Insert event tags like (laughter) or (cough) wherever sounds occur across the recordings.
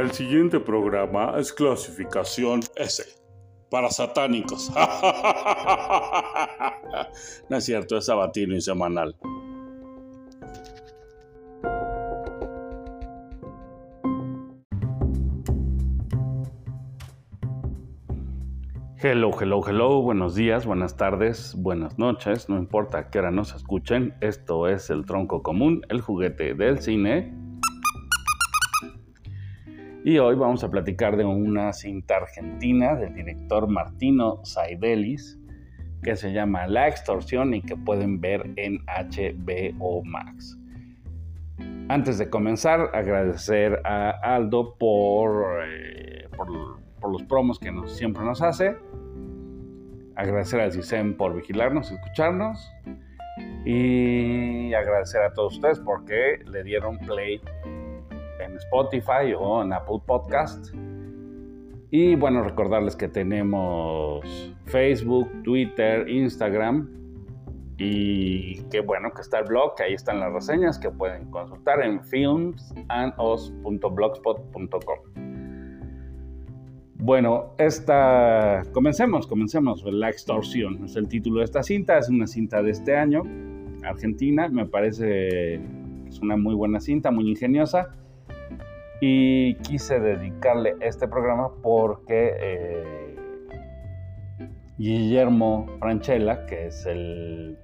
El siguiente programa es clasificación S. Para satánicos. (laughs) no es cierto, es sabatino y semanal. Hello, hello, hello, buenos días, buenas tardes, buenas noches, no importa qué hora nos escuchen, esto es el tronco común, el juguete del cine. Y hoy vamos a platicar de una cinta argentina del director Martino Saidelis que se llama La extorsión y que pueden ver en HBO Max. Antes de comenzar, agradecer a Aldo por, eh, por, los promos que siempre nos hace. Agradecer a CISEM por vigilarnos y escucharnos. Y agradecer a todos ustedes porque le dieron play en Spotify o en Apple Podcast. Y bueno, recordarles que tenemos Facebook, Twitter, Instagram y que bueno, que está el blog, que ahí están las reseñas que pueden consultar en filmsandos.blogspot.com. Bueno, esta comencemos, comencemos. La extorsión es el título de esta cinta, es una cinta de este año, Argentina, me parece es una muy buena cinta, muy ingeniosa y quise dedicarle este programa porque eh, Guillermo Franchella, que es el,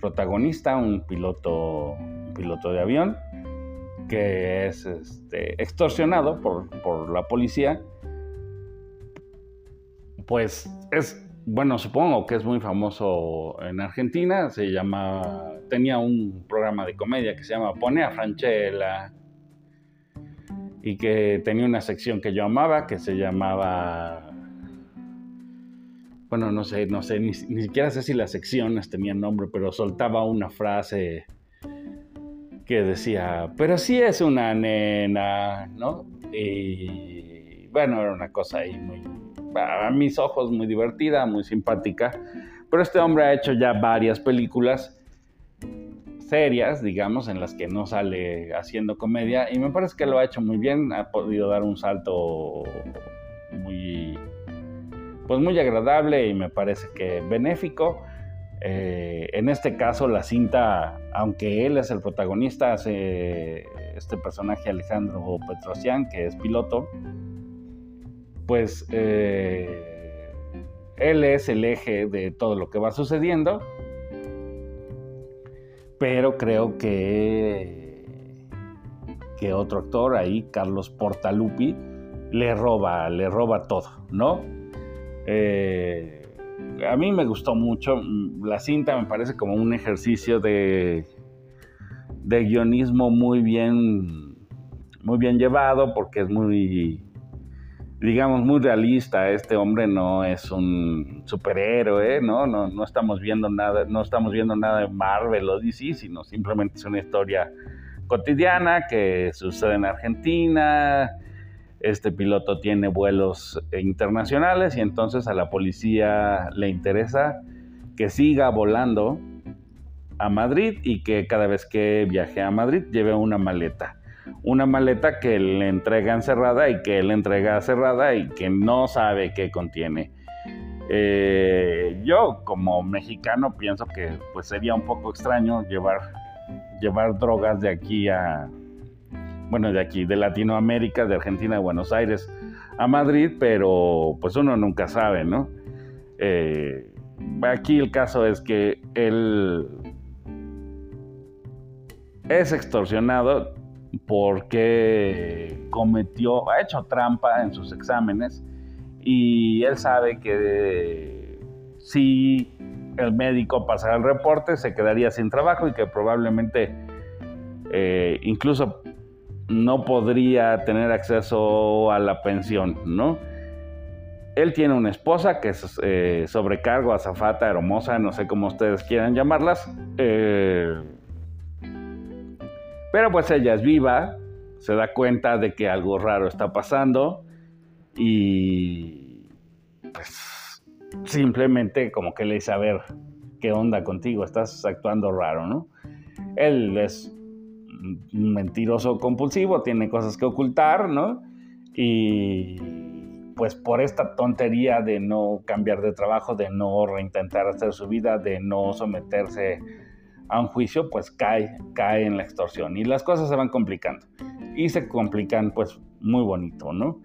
protagonista, un piloto, piloto de avión, que es este, extorsionado por, la policía, pues es, bueno, supongo que es muy famoso en Argentina, se llama, tenía un programa de comedia que se llama Pone a Franchella, y que tenía una sección que yo amaba, que se llamaba, bueno, no sé, no sé, ni, siquiera sé si las secciones tenían nombre, pero soltaba una frase que decía, pero sí es una nena, ¿no? Y bueno, era una cosa ahí muy, a mis ojos muy divertida, muy simpática, pero este hombre ha hecho ya varias películas serias, digamos, en las que no sale haciendo comedia y me parece que lo ha hecho muy bien, ha podido dar un salto muy, pues muy agradable y me parece que benéfico. Eh, en este caso, la cinta, aunque él es el protagonista, hace este personaje Alejandro Petrosian, que es piloto, pues eh, él es el eje de todo lo que va sucediendo pero creo que, que otro actor ahí, Carlos Portalupi, le roba, le roba todo, ¿no? Eh, a mí me gustó mucho, la cinta me parece como un ejercicio de, de guionismo muy bien, muy bien llevado, porque es muy digamos, muy realista. Este hombre no es un superhéroe, ¿no? No, no estamos viendo nada, no estamos viendo nada de Marvel o DC, sino simplemente es una historia cotidiana que sucede en Argentina. Este piloto tiene vuelos internacionales y entonces a la policía le interesa que siga volando a Madrid y que cada vez que viaje a Madrid lleve una maleta una maleta que le entregan cerrada y que él entrega cerrada y que no sabe qué contiene. Eh, yo como mexicano pienso que pues sería un poco extraño llevar, llevar drogas de aquí a, bueno, de aquí, de Latinoamérica, de Argentina, de Buenos Aires a Madrid, pero pues uno nunca sabe, ¿no? Eh, aquí el caso es que él es extorsionado, porque cometió, ha hecho trampa en sus exámenes y él sabe que si el médico pasara el reporte se quedaría sin trabajo y que probablemente eh, incluso no podría tener acceso a la pensión, ¿no? Él tiene una esposa que es eh, sobrecargo, azafata, hermosa, no sé cómo ustedes quieran llamarlas. Eh, pero pues ella es viva, se da cuenta de que algo raro está pasando y pues simplemente como que le dice, a ver, ¿qué onda contigo? Estás actuando raro, ¿no? Él es mentiroso compulsivo, tiene cosas que ocultar, ¿no? y pues por esta tontería de no cambiar de trabajo, de no reintentar hacer su vida, de no someterse a un juicio, pues cae, cae en la extorsión y las cosas se van complicando y se complican pues muy bonito, ¿no?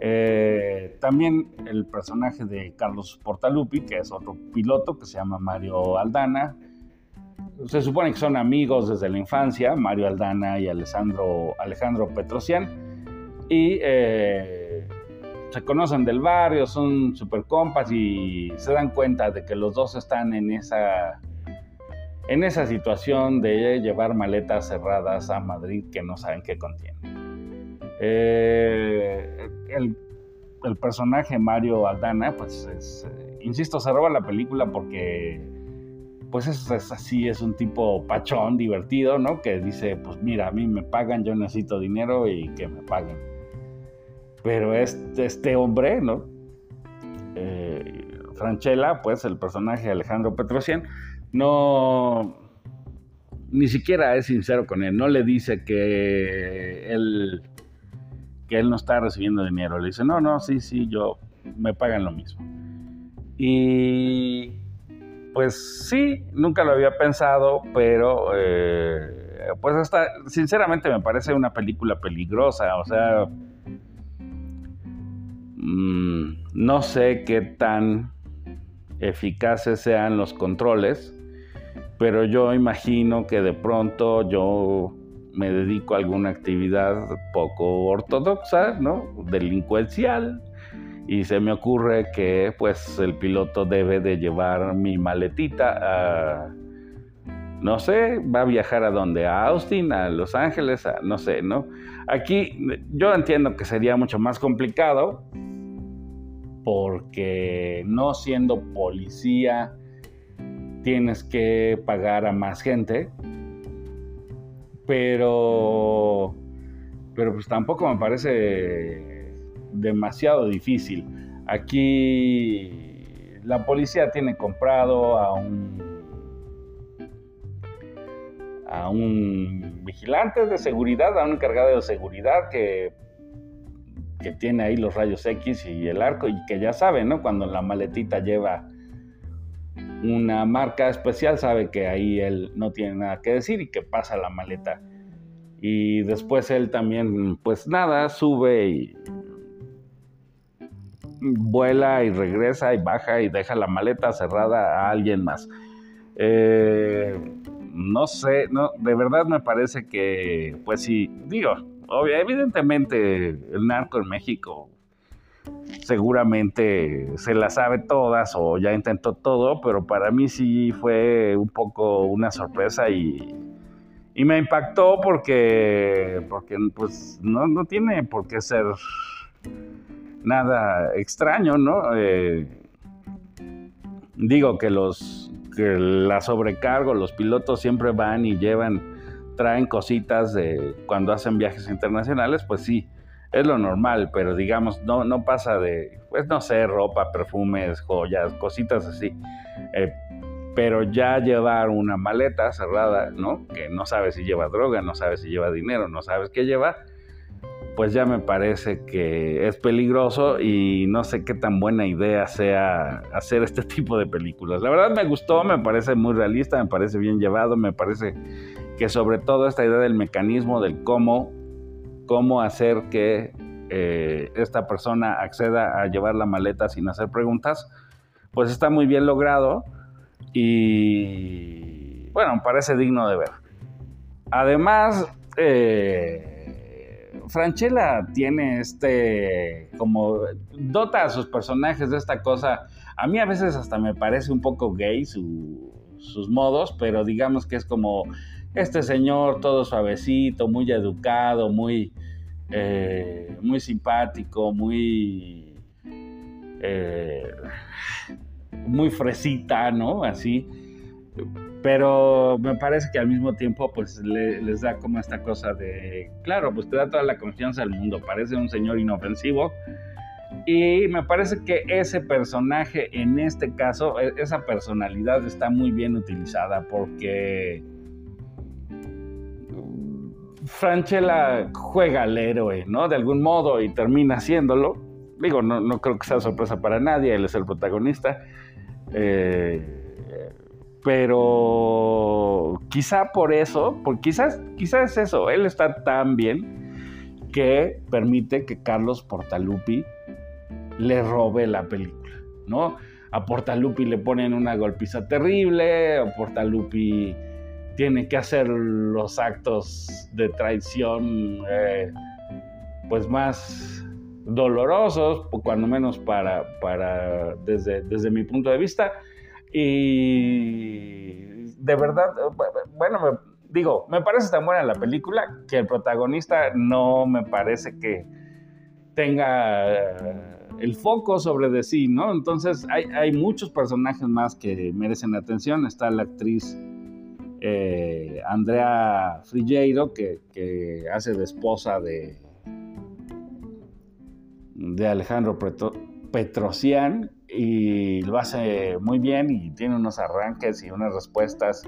Eh, también el personaje de Carlos Portalupi, que es otro piloto que se llama Mario Aldana. Se supone que son amigos desde la infancia, Mario Aldana y Alejandro, Alejandro Petrosian. Y eh, se conocen del barrio, son super compas y se dan cuenta de que los dos están en esa, en esa situación de llevar maletas cerradas a Madrid que no saben qué contienen. Eh, el, personaje Mario Aldana, pues eh, insisto, se roba la película porque pues es, así, es un tipo pachón, divertido, ¿no? Que dice, pues mira, a mí me pagan, yo necesito dinero y que me paguen. Pero este, este hombre, ¿no? Eh, Franchella, pues el personaje Alejandro Petrosian, no, ni siquiera es sincero con él, no le dice que él que él no está recibiendo dinero. Le dice, no, no, sí, sí, yo me pagan lo mismo. Y pues sí, nunca lo había pensado, pero eh, pues hasta, sinceramente me parece una película peligrosa, o sea, mm, no sé qué tan eficaces sean los controles, pero yo imagino que de pronto yo me dedico a alguna actividad poco ortodoxa, ¿no? Delincuencial. Y se me ocurre que pues el piloto debe de llevar mi maletita a, no sé, va a viajar a dónde, a Austin, a Los Ángeles, a, no sé, ¿no? Aquí yo entiendo que sería mucho más complicado porque no siendo policía tienes que pagar a más gente, pero, pero pues tampoco me parece demasiado difícil. Aquí la policía tiene comprado a un a un vigilante de seguridad, a un encargado de seguridad que, que tiene ahí los rayos X y el arco y que ya sabe, ¿no? Cuando la maletita lleva una marca especial sabe que ahí él no tiene nada que decir y que pasa la maleta. Y después él también, pues nada, sube y vuela y regresa y baja y deja la maleta cerrada a alguien más. Eh, no sé, no, de verdad me parece que, pues sí, digo, evidentemente el narco en México seguramente se la sabe todas o ya intentó todo, pero para mí sí fue un poco una sorpresa y, me impactó porque, porque pues no, no, tiene por qué ser nada extraño, ¿no? Eh, digo que los que la sobrecargo, los pilotos siempre van y llevan, traen cositas de cuando hacen viajes internacionales, pues sí, es lo normal, pero digamos, no, no pasa de, pues no sé, ropa, perfumes, joyas, cositas así. Eh, pero ya llevar una maleta cerrada, ¿no? Que no sabes si lleva droga, no sabes si lleva dinero, no sabes qué lleva, pues ya me parece que es peligroso y no sé qué tan buena idea sea hacer este (laughs) tipo de películas. La verdad me gustó, me parece muy realista, me parece bien llevado, me parece que sobre todo esta idea del mecanismo, del cómo cómo hacer que eh, esta persona acceda a llevar la maleta sin hacer preguntas, pues está muy bien logrado y bueno, parece digno de ver. Además, eh, Franchella tiene este, como dota a sus personajes de esta cosa, a mí a veces hasta me parece un poco gay sus modos, pero digamos que es como este señor todo suavecito, muy educado, muy, eh, muy simpático, muy, eh, muy fresita, ¿no? Así. Pero me parece que al mismo tiempo, pues les da como esta cosa de, claro, pues te da toda la confianza del mundo, parece un señor inofensivo. Y me parece que ese personaje, en este caso, e, esa personalidad está muy bien utilizada porque Franchella juega al héroe, ¿no? De algún modo y termina haciéndolo. Digo, no, no creo que sea sorpresa para nadie, él es el protagonista. Eh, pero quizá por eso, por quizás, quizás es eso, él está tan bien que permite que Carlos Portalupi le robe la película, ¿no? A Portalupi le ponen una golpiza terrible, a Portalupi tiene que hacer los actos de traición eh, pues más dolorosos, cuando menos para, para desde, desde mi punto de vista. Y de verdad, bueno, digo, me parece tan buena la película que el protagonista no me parece que tenga el foco sobre sí, ¿no? Entonces hay, hay muchos personajes más que merecen atención. Está la actriz eh, Andrea Frilleiro, que, hace de esposa de, de Alejandro Petrosian y lo hace muy bien y tiene unos arranques y unas respuestas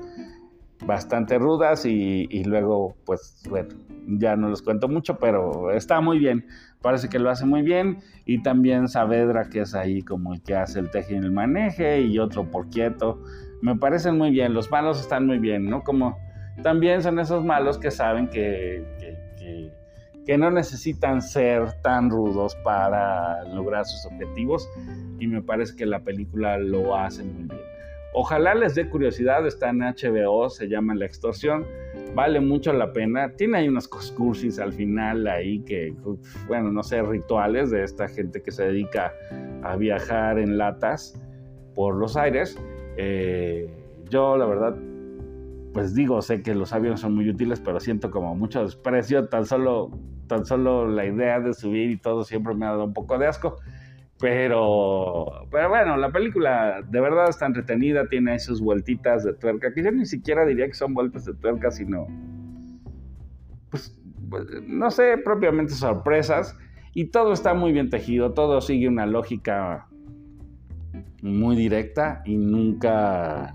bastante rudas y, luego pues bueno, ya no les cuento mucho, pero está muy bien, parece que lo hace muy bien y también Saavedra que es ahí como el que hace el teje y el maneje y otro por quieto, me parecen muy bien, los malos están muy bien, ¿no? Como también son esos malos que saben que, que, no necesitan ser tan rudos para lograr sus objetivos y me parece que la película lo hace muy bien. Ojalá les dé curiosidad, está en HBO, se llama La Extorsión, vale mucho la pena. Tiene ahí unos cursis al final ahí que, bueno, no sé, rituales de esta gente que se dedica a viajar en latas por los aires eh, yo, la verdad, pues digo, sé que los aviones son muy útiles, pero siento como mucho desprecio. Tan solo, tan solo la idea de subir y todo siempre me ha dado un poco de asco. Pero, pero bueno, la película de verdad está entretenida, tiene sus vueltitas de tuerca, que yo ni siquiera diría que son vueltas de tuerca, sino, pues no sé, propiamente sorpresas. Y todo está muy bien tejido, todo sigue una lógica muy directa y nunca,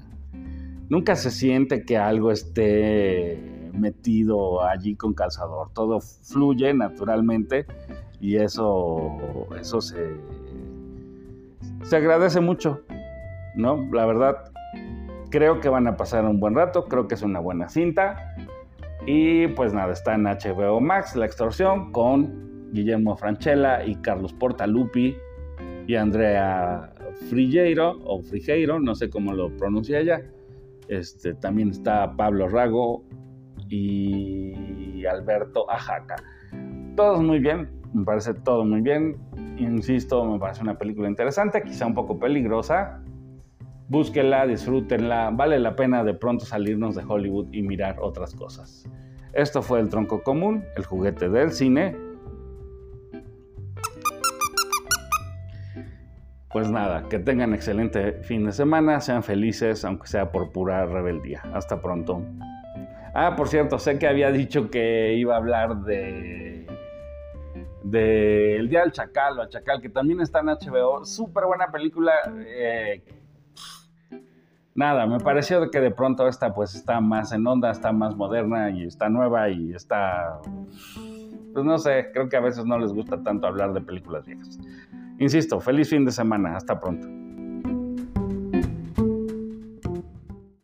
nunca se siente que algo esté metido allí con calzador. Todo fluye naturalmente y eso, eso se, se agradece mucho, ¿no? La verdad, creo que van a pasar un buen rato, creo que es una buena cinta. Y pues nada, está en HBO Max, La Extorsión, con Guillermo Franchella y Carlos Portalupi y Andrea Frigueiro o Frigeiro, no sé cómo lo pronuncia ella. Este, también está Pablo Rago y Alberto Ajaca. Todos muy bien, me parece todo muy bien. Insisto, me parece una película interesante, quizá un poco peligrosa. Búsquenla, disfrútenla, vale la pena de pronto salirnos de Hollywood y mirar otras cosas. Esto fue El Tronco Común, el juguete del cine. Pues nada, que tengan excelente fin de semana, sean felices, aunque sea por pura rebeldía. Hasta pronto. Ah, por cierto, sé que había dicho que iba a hablar de. de El Día del Chacal o Chacal, que también está en HBO. Súper buena película. Eh, nada, me pareció que de pronto esta pues está más en onda, está más moderna y está nueva y está. Pues no sé, creo que a veces no les gusta tanto hablar de películas viejas. Insisto, feliz fin de semana. Hasta pronto.